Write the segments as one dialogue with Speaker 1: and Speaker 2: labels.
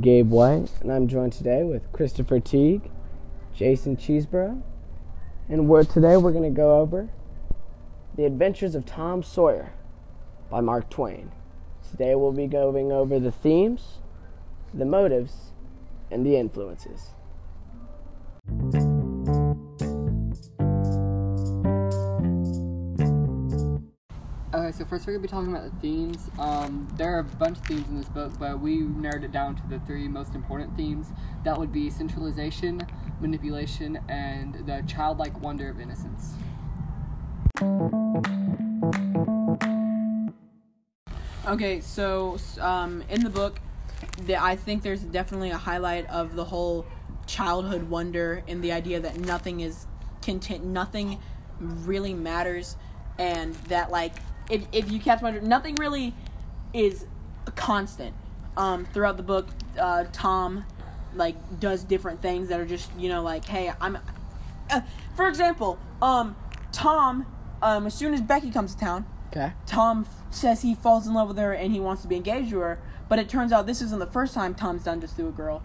Speaker 1: Gabe White, and I'm joined today with Christopher Teague, Jason Cheeseborough, and we're, today we're going to go over The Adventures of Tom Sawyer by Mark Twain. Today we'll be going over the themes, the motives, and the influences.
Speaker 2: So first we're gonna be talking about the themes. Um, there are a bunch of themes in this book, but we narrowed it down to the three most important themes. That would be centralization, manipulation, and the childlike wonder of innocence.
Speaker 3: Okay, so um, in the book, the, I think there's definitely a highlight of the whole childhood wonder and the idea that nothing is content, nothing really matters, and that like if if you catch my drift, nothing really is constant. Um, throughout the book, uh, Tom like does different things that are just you know like hey I'm, uh, for example, um, Tom, um, as soon as Becky comes to town,
Speaker 1: Okay.
Speaker 3: Tom f- says he falls in love with her and he wants to be engaged to her, but it turns out this isn't the first time Tom's done this to a girl,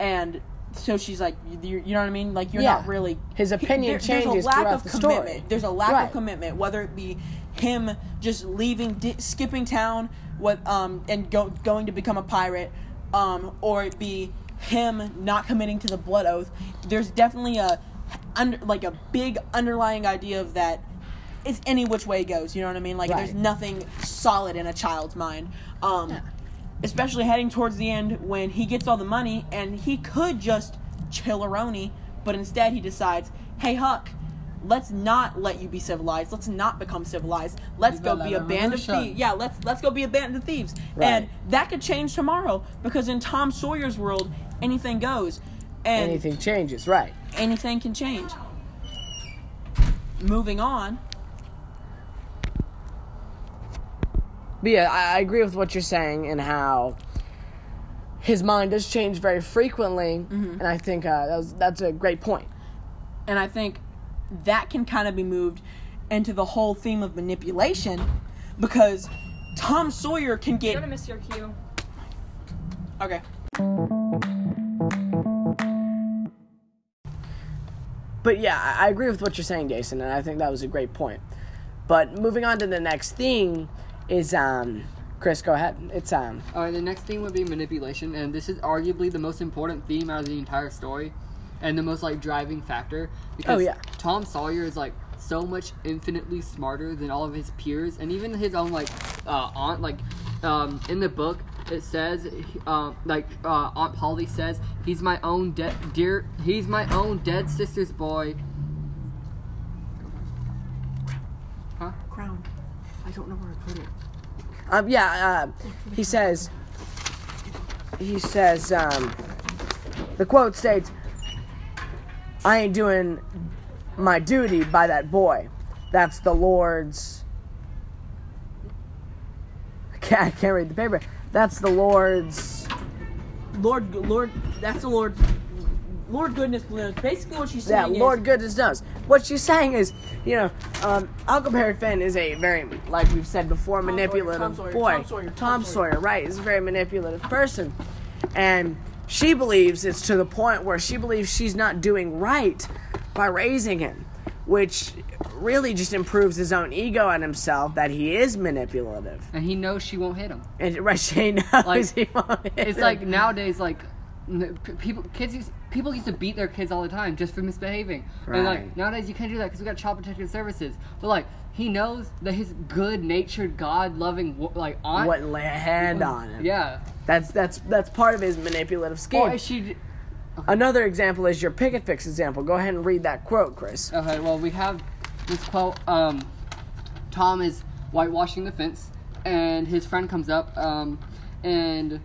Speaker 3: and so she's like, you, you know what I mean? Like you're
Speaker 1: Yeah.
Speaker 3: not really.
Speaker 1: His opinion
Speaker 3: there-
Speaker 1: changes
Speaker 3: There's a lack of commitment.
Speaker 1: story.
Speaker 3: There's a lack
Speaker 1: Right.
Speaker 3: of commitment, whether it be him just leaving, di- skipping town, what um, and go, going to become a pirate, um, or it be him not committing to the blood oath. There's definitely a under like a big underlying idea of that it's any which way it goes. You know what I mean? Like there's nothing solid in a child's mind. Um, Especially heading towards the end when he gets all the money and he could just chill Aroni, but instead he decides, hey Huck, let's not let you be civilized. Let's not become civilized. Let's go be a band of thieves. Yeah, let's let's go be a band of thieves.
Speaker 1: Right.
Speaker 3: And that could change tomorrow because in Tom Sawyer's world, anything goes. And
Speaker 1: Anything changes, right?
Speaker 3: anything can change. Moving on.
Speaker 1: But yeah, I, I agree with what you're saying and how his mind does change very frequently, and I think uh, that was, that's a great point.
Speaker 3: And I think that can kind of be moved into the whole theme of manipulation because Tom Sawyer can get.
Speaker 4: You're gonna miss your cue.
Speaker 3: Okay.
Speaker 1: But yeah, I I agree with what you're saying, Jason, and I think that was a great point. But moving on to the next thing is um Chris, go ahead. It's um
Speaker 2: All right, the next theme would be manipulation, and this is arguably the most important theme out of the entire story, and the most like driving factor. Because
Speaker 1: Oh, yeah.
Speaker 2: Tom Sawyer is like so much infinitely smarter than all of his peers, and even his own like uh, aunt. Like um, in the book, it says uh, like uh, Aunt Polly says he's my own dead dear. He's my own dead sister's boy. Huh?
Speaker 3: Crown.
Speaker 2: I don't know where I put it.
Speaker 1: um yeah, uh, he says he says um the quote states I ain't doing my duty by that boy. That's the Lord's I can't, I can't read the paper. That's the Lord's
Speaker 3: Lord, Lord, that's the Lord. Lord goodness knows. Basically, what she's saying.
Speaker 1: Yeah,
Speaker 3: saying
Speaker 1: Lord
Speaker 3: is,
Speaker 1: goodness knows. What she's saying is, you know, um, Huckleberry Finn is a very, like we've said before,
Speaker 3: Sawyer,
Speaker 1: manipulative
Speaker 3: Tom Sawyer,
Speaker 1: boy.
Speaker 3: Tom Sawyer, Tom
Speaker 1: Tom
Speaker 3: Sawyer.
Speaker 1: Sawyer, right? Is a very manipulative person, and she believes it's to the point where she believes she's not doing right by raising him, which really just improves his own ego and himself that he is manipulative.
Speaker 2: And he knows she won't hit him.
Speaker 1: And right, she knows
Speaker 2: Like,
Speaker 1: he won't hit
Speaker 2: It's
Speaker 1: him.
Speaker 2: like nowadays, like n- p- people, kids, used, people used to beat their kids all the time just for misbehaving. And
Speaker 1: Right.
Speaker 2: like nowadays, you can't do that because we got child protective services. But like he knows that his good-natured, God-loving, like aunt,
Speaker 1: wouldn't lay a hand on him.
Speaker 2: yeah.
Speaker 1: That's that's that's part of his manipulative scheme.
Speaker 2: Or she.
Speaker 1: Another example is your picket fix example. Go ahead and read that quote, Chris.
Speaker 2: Okay, well we have this quote. Um, Tom is whitewashing the fence, and his friend comes up, um, and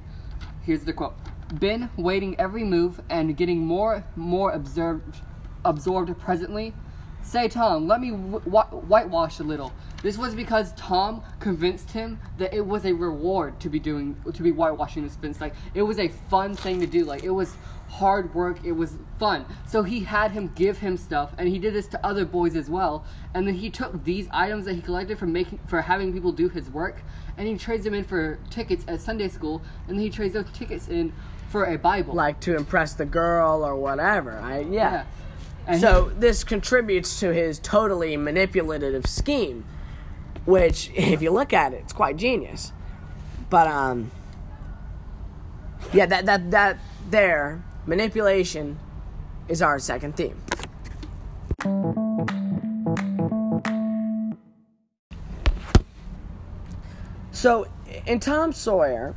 Speaker 2: here's the quote: "Been waiting every move and getting more more absorbed absorbed presently. Say, Tom, let me w- whitewash a little. This was because Tom convinced him that it was a reward to be doing to be whitewashing this fence. Like it was a fun thing to do. Like it was hard work. It was fun. So he had him give him stuff, and he did this to other boys as well. And then he took these items that he collected for making for having people do his work, and he trades them in for tickets at Sunday school, and then he trades those tickets in for a Bible.
Speaker 1: like to impress the girl or whatever. I yeah.
Speaker 2: yeah.
Speaker 1: So this contributes to his totally manipulative scheme, which, if you look at it, it's quite genius. But um, yeah, that that that there manipulation is our second theme. So in Tom Sawyer,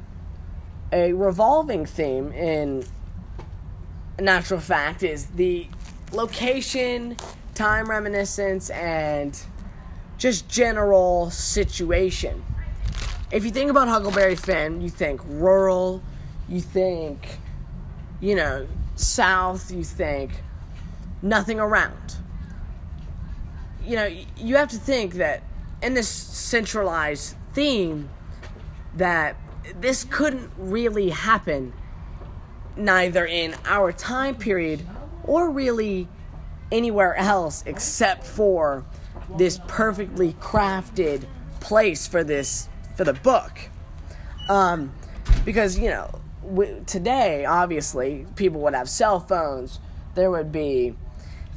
Speaker 1: a revolving theme in natural fact is the location, time reminiscence, and just general situation. If you think about Huckleberry Finn, you think rural, you think, you know, south, you think nothing around. You know, you have to think that in this centralized theme, that this couldn't really happen neither in our time period or really anywhere else except for this perfectly crafted place for this for the book. Um, because you know w- today obviously people would have cell phones. There would be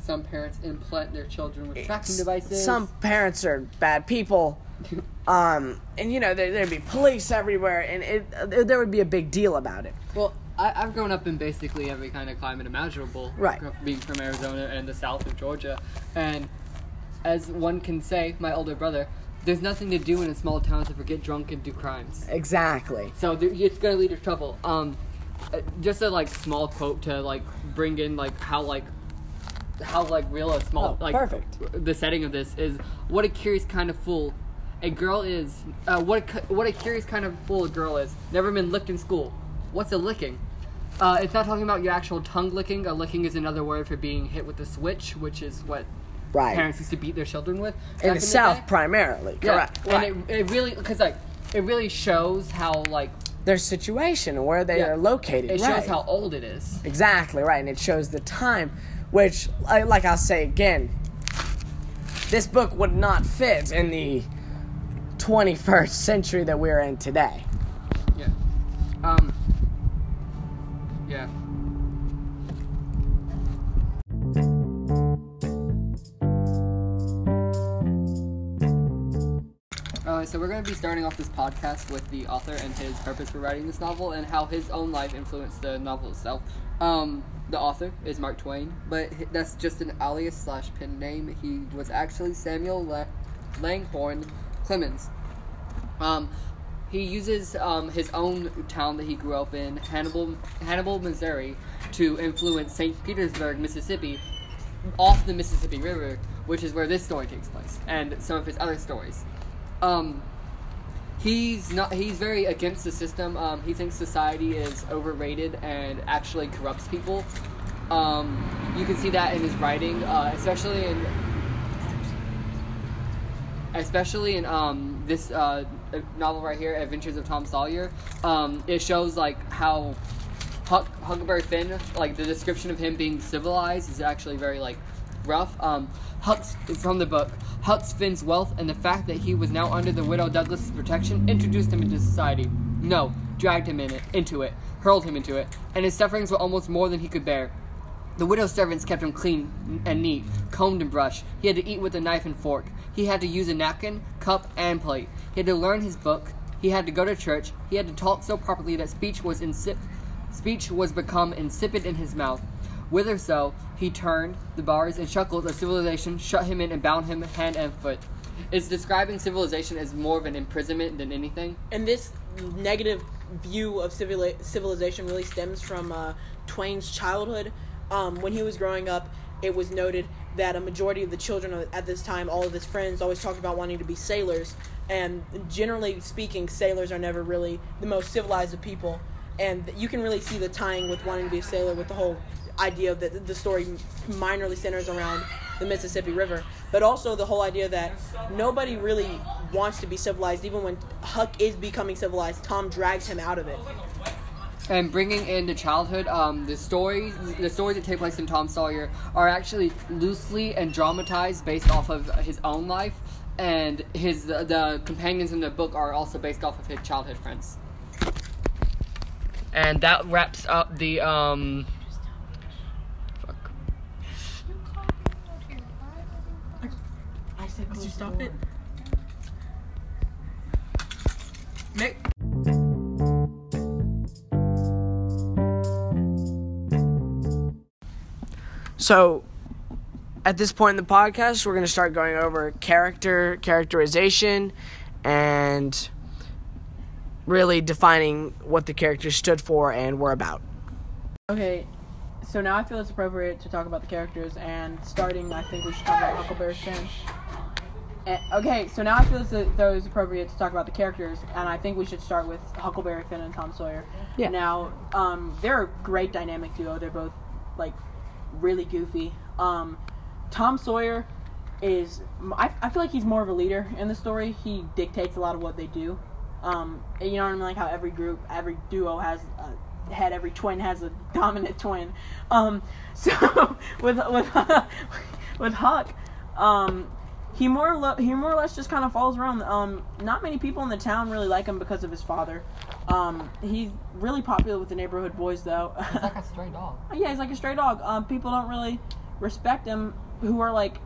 Speaker 2: some parents implant their children with tracking devices.
Speaker 1: some parents are bad people um, and you know there, there'd be police everywhere and it, uh, there would be a big deal about it
Speaker 2: Well, I, I've grown up in basically every kind of climate imaginable.
Speaker 1: Right.
Speaker 2: Being from Arizona and the south of Georgia. And as one can say, my older brother, there's nothing to do in a small town except for get drunk and do crimes.
Speaker 1: exactly
Speaker 2: So there, it's gonna lead to trouble. Um, uh, just a like small quote to like bring in like how like how like real a small
Speaker 1: Oh,
Speaker 2: like
Speaker 1: perfect.
Speaker 2: the setting of this is what a curious kind of fool a girl is uh, what a, what a curious kind of fool a girl is never been licked in school what's a licking uh, it's not talking about your actual tongue licking a licking is another word for being hit with a switch which is what
Speaker 1: right
Speaker 2: parents used to beat their children with
Speaker 1: in the south
Speaker 2: day.
Speaker 1: primarily correct
Speaker 2: yeah.
Speaker 1: right.
Speaker 2: and it, it really because like it really shows how like
Speaker 1: their situation and where they
Speaker 2: Yeah.
Speaker 1: are located.
Speaker 2: It
Speaker 1: right.
Speaker 2: shows how old it is.
Speaker 1: exactly right, and it shows the time, which, like I'll say again, this book would not fit in the 21st century that we're in today.
Speaker 2: Yeah. Um. Yeah. Alright, so we're going to be starting off this podcast with the author and his purpose for writing this novel and how his own life influenced the novel itself. Um, the author is Mark Twain, but that's just an alias slash pen name. He was actually Samuel La- Langhorne Clemens. Um, he uses um, his own town that he grew up in, Hannibal, Hannibal, Missouri, to influence St. Petersburg, Mississippi, off the Mississippi River, which is where this story takes place, and some of his other stories. Um, he's not. He's very against the system. Um, he thinks society is overrated and actually corrupts people. Um, you can see that in his writing, uh, especially in especially in um, this uh, novel right here, Adventures of Tom Sawyer. Um, it shows like how Huck, Huckleberry Finn, like the description of him being civilized, is actually very like rough. Um, Huck's from the book. Huck's Finn's wealth and the fact that he was now under the widow Douglas's protection introduced him into society. No, dragged him in it, into it, hurled him into it, and his sufferings were almost more than he could bear. The widow's servants kept him clean and neat, combed and brushed. He had to eat with a knife and fork. He had to use a napkin, cup, and plate. He had to learn his book. He had to go to church. He had to talk so properly that speech was insip- speech was become insipid in his mouth. Whither so he turned, the bars and shackles of civilization shut him in and bound him hand and foot. It's describing civilization as more of an imprisonment than anything.
Speaker 3: and this negative view of civili- civilization really stems from uh, Twain's childhood. Um, when he was growing up, it was noted that a majority of the children at this time, all of his friends, always talked about wanting to be sailors. And generally speaking, sailors are never really the most civilized of people. And you can really see the tying with wanting to be a sailor with the whole idea that the story minorly centers around the Mississippi River, but also the whole idea that nobody really wants to be civilized. Even when Huck is becoming civilized, Tom drags him out of it.
Speaker 2: And bringing in the childhood um, the stories the stories that take place in tom sawyer are actually loosely and dramatized based off of his own life and his the, the companions in the book are also based off of his childhood friends and that wraps up the um. Fuck.
Speaker 3: I said, "Could you stop it?" Nick.
Speaker 1: So, at this point in the podcast, we're going to start going over character, characterization, and really defining what the characters stood for and were about.
Speaker 3: Okay, so now I feel it's appropriate to talk about the characters, and starting, I think we should talk about Huckleberry Finn. And, okay, so now I feel it's, though it's appropriate to talk about the characters, and I think we should start with Huckleberry Finn and Tom Sawyer.
Speaker 1: Yeah.
Speaker 3: Now, um, they're a great dynamic duo. They're both like really goofy. Um, Tom Sawyer is I, I feel like he's more of a leader in the story. He dictates a lot of what they do. Um, you know what I mean? Like how every group, every duo has a head, every twin has a dominant twin. Um, so with with with Huck, um, he more or he more or less just kind of falls around. Um, not many people in the town really like him because of his father. Um, he's really popular with the neighborhood boys, though.
Speaker 2: It's like a stray dog.
Speaker 3: yeah, he's like a stray dog. Um, people don't really respect him who are like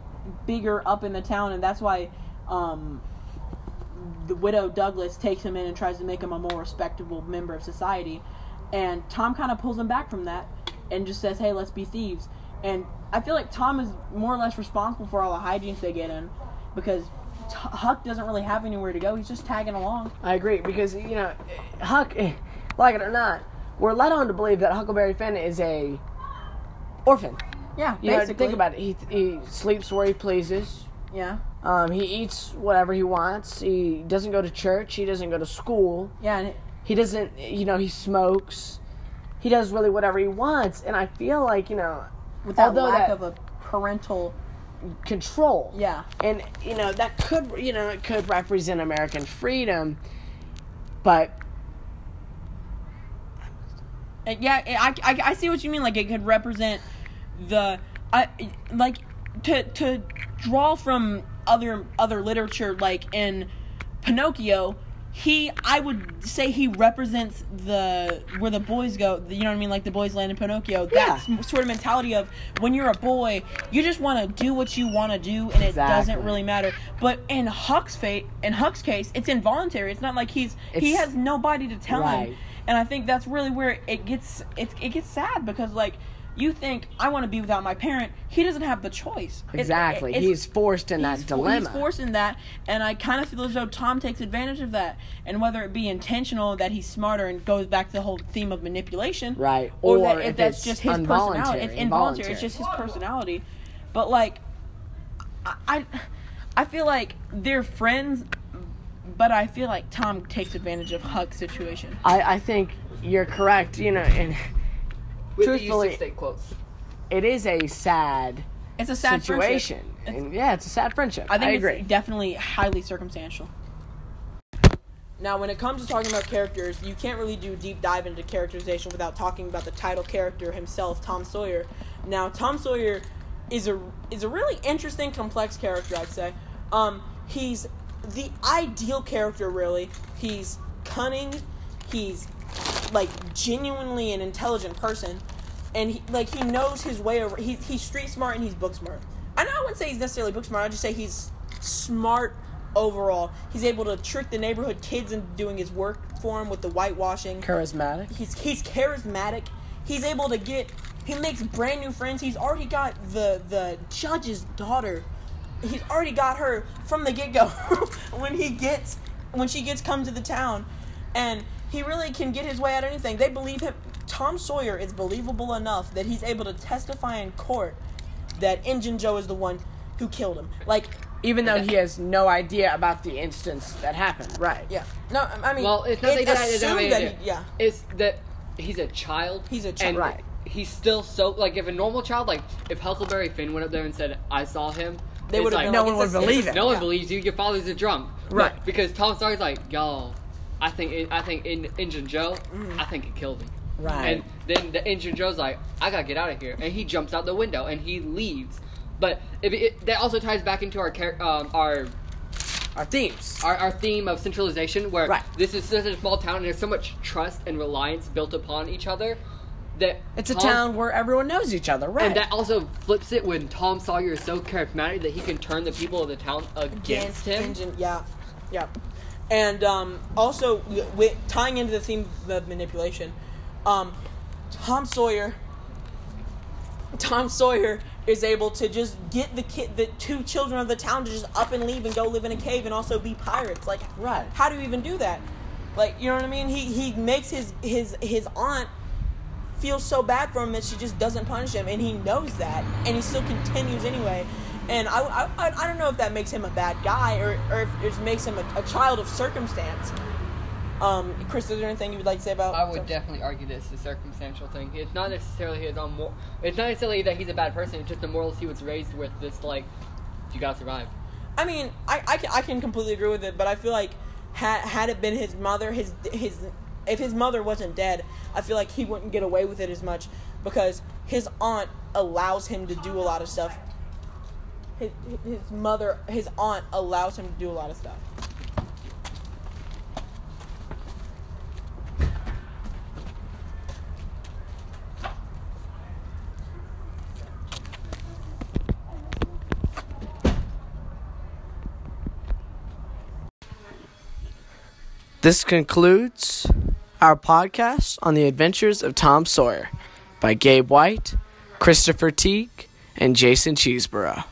Speaker 3: bigger up in the town, and that's why um, the widow Douglas takes him in and tries to make him a more respectable member of society. And Tom kind of pulls him back from that and just says, "Hey, let's be thieves." And I feel like Tom is more or less responsible for all the hijinks they get in because T- Huck doesn't really have anywhere to go. He's just tagging along.
Speaker 1: I agree because you know, Huck, eh, like it or not, we're led on to believe that Huckleberry Finn is a orphan.
Speaker 3: Yeah,
Speaker 1: You know, think about it. He he sleeps where he pleases.
Speaker 3: Yeah,
Speaker 1: Um, he eats whatever he wants. He doesn't go to church. He doesn't go to school.
Speaker 3: yeah, and it,
Speaker 1: He doesn't. You know, he smokes. He does really whatever he wants. And I feel like you know,
Speaker 3: with that
Speaker 1: although
Speaker 3: lack
Speaker 1: that
Speaker 3: of a parental.
Speaker 1: control.
Speaker 3: Yeah.
Speaker 1: And you know that could you know it could represent American freedom, but
Speaker 3: Uh, Yeah, I, I, I see what you mean. Like it could represent the I like to to draw from other other literature like in Pinocchio. He, I would say, he represents the where the boys go. You know what I mean? Like the boys land in Pinocchio. That
Speaker 1: Yeah.
Speaker 3: sort of mentality of when you're a boy, you just want to do what you want to do, and it doesn't really matter. But in Huck's fate, in Huck's case, it's involuntary. It's not like he's he has nobody to tell him and I think that's really where it gets it, it gets sad because like you think I want to be without my parent, he doesn't have the choice. It-
Speaker 1: exactly he's forced in that
Speaker 3: he's fo-
Speaker 1: dilemma.
Speaker 3: He's forced in that, and I kind of feel as though Tom takes advantage of that. And whether it be intentional that he's smarter and goes back to the whole theme of manipulation,
Speaker 1: Right,
Speaker 3: or,
Speaker 1: or
Speaker 3: that
Speaker 1: if
Speaker 3: that's
Speaker 1: it's
Speaker 3: just his personality,
Speaker 1: involuntary,
Speaker 3: it's involuntary. It's just his personality. But like, I, I, I feel like they're friends, but I feel like Tom takes advantage of Huck's situation.
Speaker 1: I I think you're correct. You know, and
Speaker 2: With
Speaker 1: Truthfully-
Speaker 2: the use state quotes.
Speaker 1: it is a sad
Speaker 3: It's a sad friendship.
Speaker 1: situation. And yeah, it's a sad friendship.
Speaker 3: I think
Speaker 1: agree.
Speaker 3: it's definitely highly circumstantial. Now, when it comes to talking about characters, you can't really do deep dive into characterization without talking about the title character himself, Tom Sawyer. Now, Tom Sawyer is a is a really interesting, complex character. I'd say. Um, he's the ideal character. Really, he's cunning. He's like genuinely an intelligent person, and he, like he knows his way over. He, he's street smart and he's book smart. I know I wouldn't say he's necessarily book smart. I'd just say he's smart overall. He's able to trick the neighborhood kids into doing his work for him with the whitewashing.
Speaker 1: charismatic.
Speaker 3: He's he's charismatic. He's able to get. He makes brand new friends. He's already got the the judge's daughter. He's already got her from the get go when he gets when she gets come to the town, and he really can get his way out of anything. They believe him. Tom Sawyer is believable enough that he's able to testify in court that Injun Joe is the one who killed him. Like,
Speaker 1: Even though he has no idea about the instance that happened. Right.
Speaker 3: yeah, no, um, I mean,
Speaker 2: Well, it's not that he doesn't have
Speaker 3: that he- yeah,
Speaker 2: It's that he's a child.
Speaker 3: He's a child.
Speaker 1: Right.
Speaker 2: He's still so like if a normal child like if Huckleberry Finn went up there and said I saw him,
Speaker 3: They would've
Speaker 2: like,
Speaker 1: no
Speaker 3: like,
Speaker 1: one would believe it.
Speaker 2: No one
Speaker 3: yeah.
Speaker 2: believes you. Your father's a drunk.
Speaker 1: Right.
Speaker 2: But- because Tom Sawyer's like, y'all, I think I think in Injun Joe,
Speaker 3: Mm-hmm.
Speaker 2: I think he killed him.
Speaker 1: Right.
Speaker 2: And then the Injun Joe's like, I gotta get out of here, and he jumps out the window and he leaves. But it, it, that also ties back into our char- um, our
Speaker 1: our themes.
Speaker 2: our, our theme of centralization, where
Speaker 1: Right.
Speaker 2: this is such a small town and there's so much trust and reliance built upon each other that
Speaker 1: It's a
Speaker 2: Tom-
Speaker 1: town where everyone knows each other, right?
Speaker 2: And that also flips it when Tom Sawyer is so charismatic that he can turn the people of the town against him.
Speaker 3: Injun, yeah, yeah. And um, also, with, tying into the theme of manipulation, um, Tom Sawyer. Tom Sawyer is able to just get the kid, the two children of the town to just up and leave and go live in a cave and also be pirates. Like,
Speaker 1: Right.
Speaker 3: How do you even do that? Like, you know what I mean? He he makes his his his aunt feel so bad for him that she just doesn't punish him, and he knows that, and he still continues anyway. And I, I, I- don't know if that makes him a bad guy or, or if it makes him a, a child of circumstance. Um, Chris, is there anything you would like to say about?
Speaker 2: I would definitely argue this is a circumstantial thing. It's not necessarily his own. Mor- it's not necessarily that he's a bad person. It's just the morals he was raised with. This like, you gotta survive.
Speaker 3: I mean, I, I, can, I can completely agree with it, but I feel like had had it been his mother, his his if his mother wasn't dead, I feel like he wouldn't get away with it as much because his aunt allows him to do a lot of stuff. His, his mother, his aunt allows him to do a lot of stuff.
Speaker 1: This concludes our podcast on the adventures of Tom Sawyer by Gabe White, Christopher Teague, and Jason Cheeseborough.